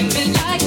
like me.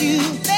you.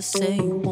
To say.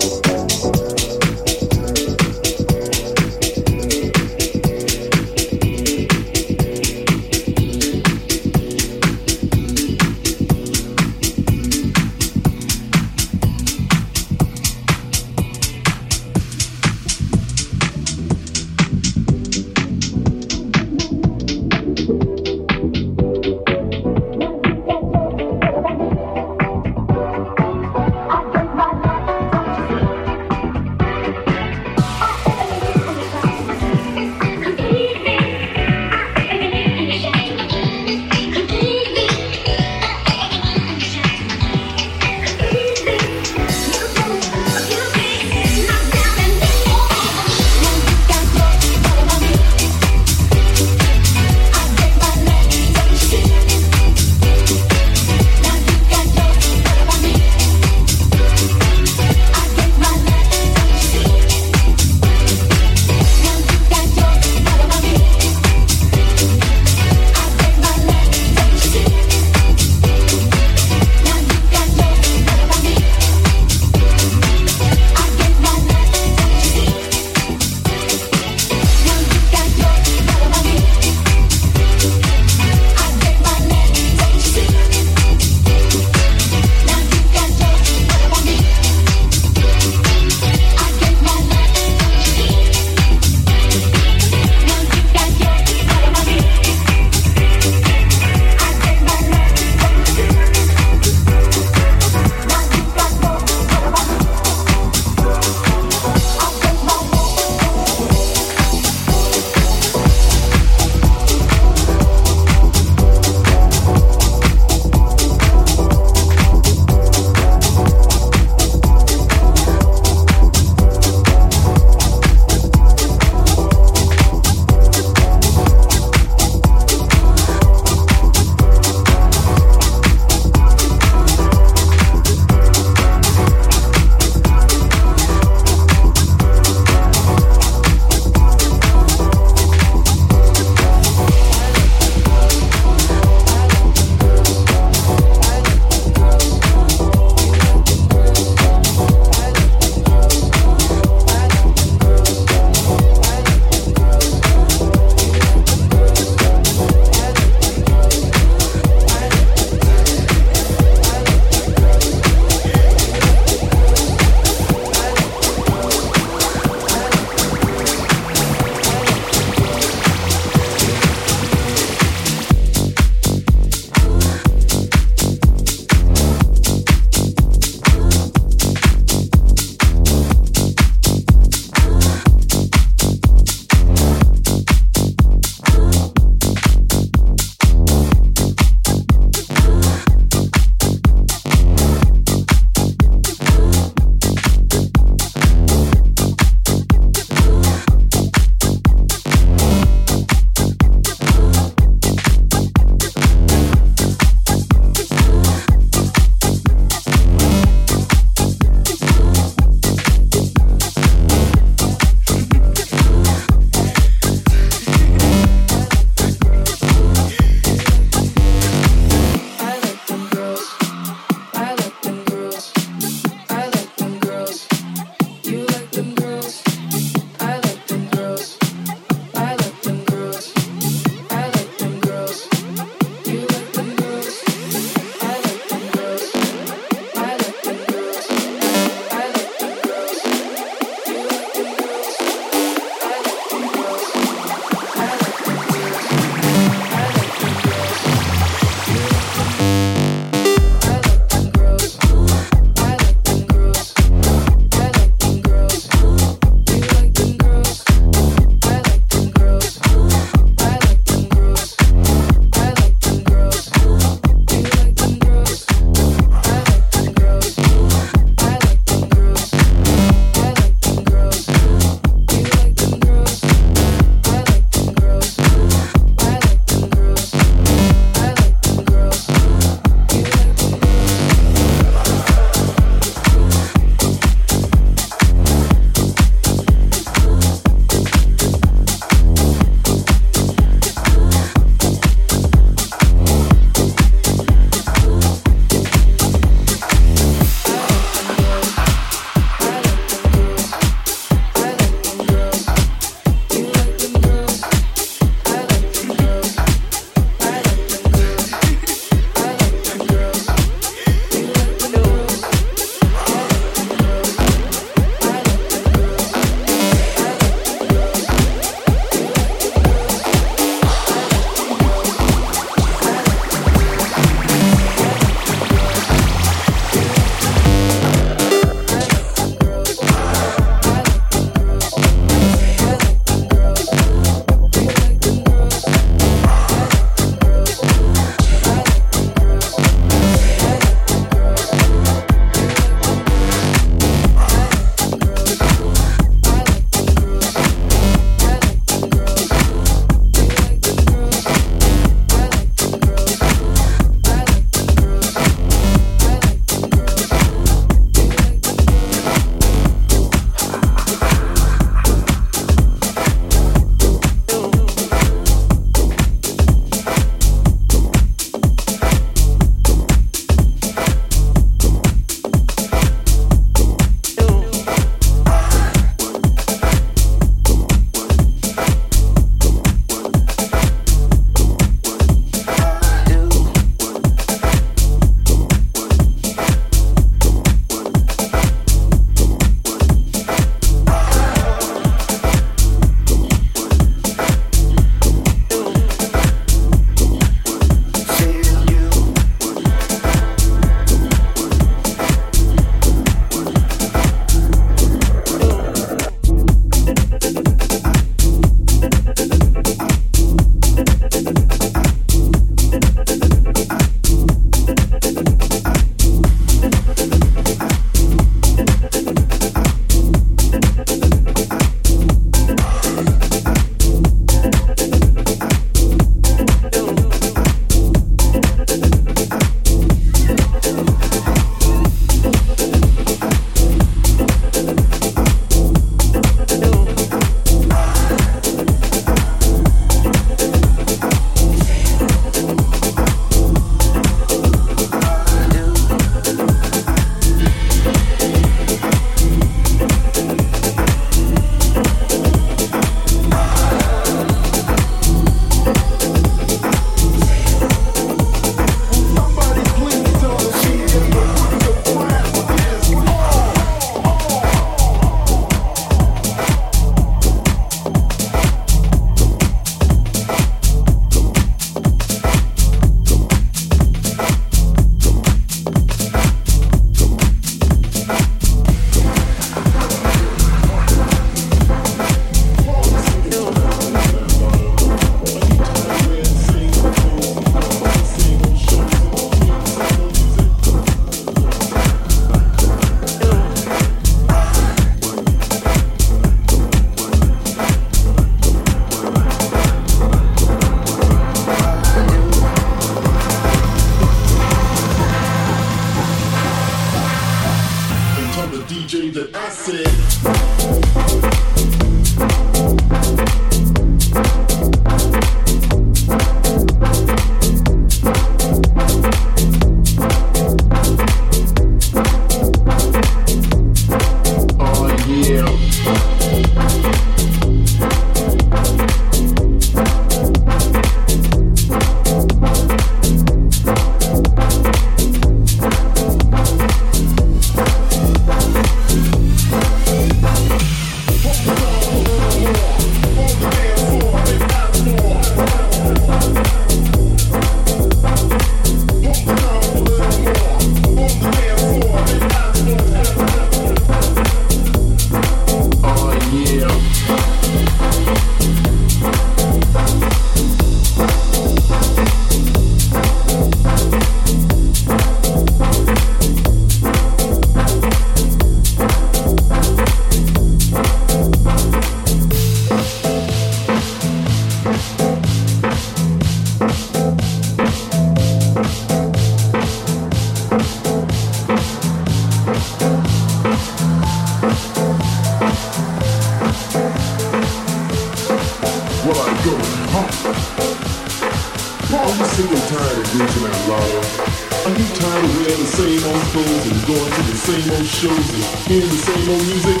same old shows and hearing the same old music,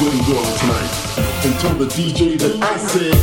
we'll go out tonight and tell the DJ that I said.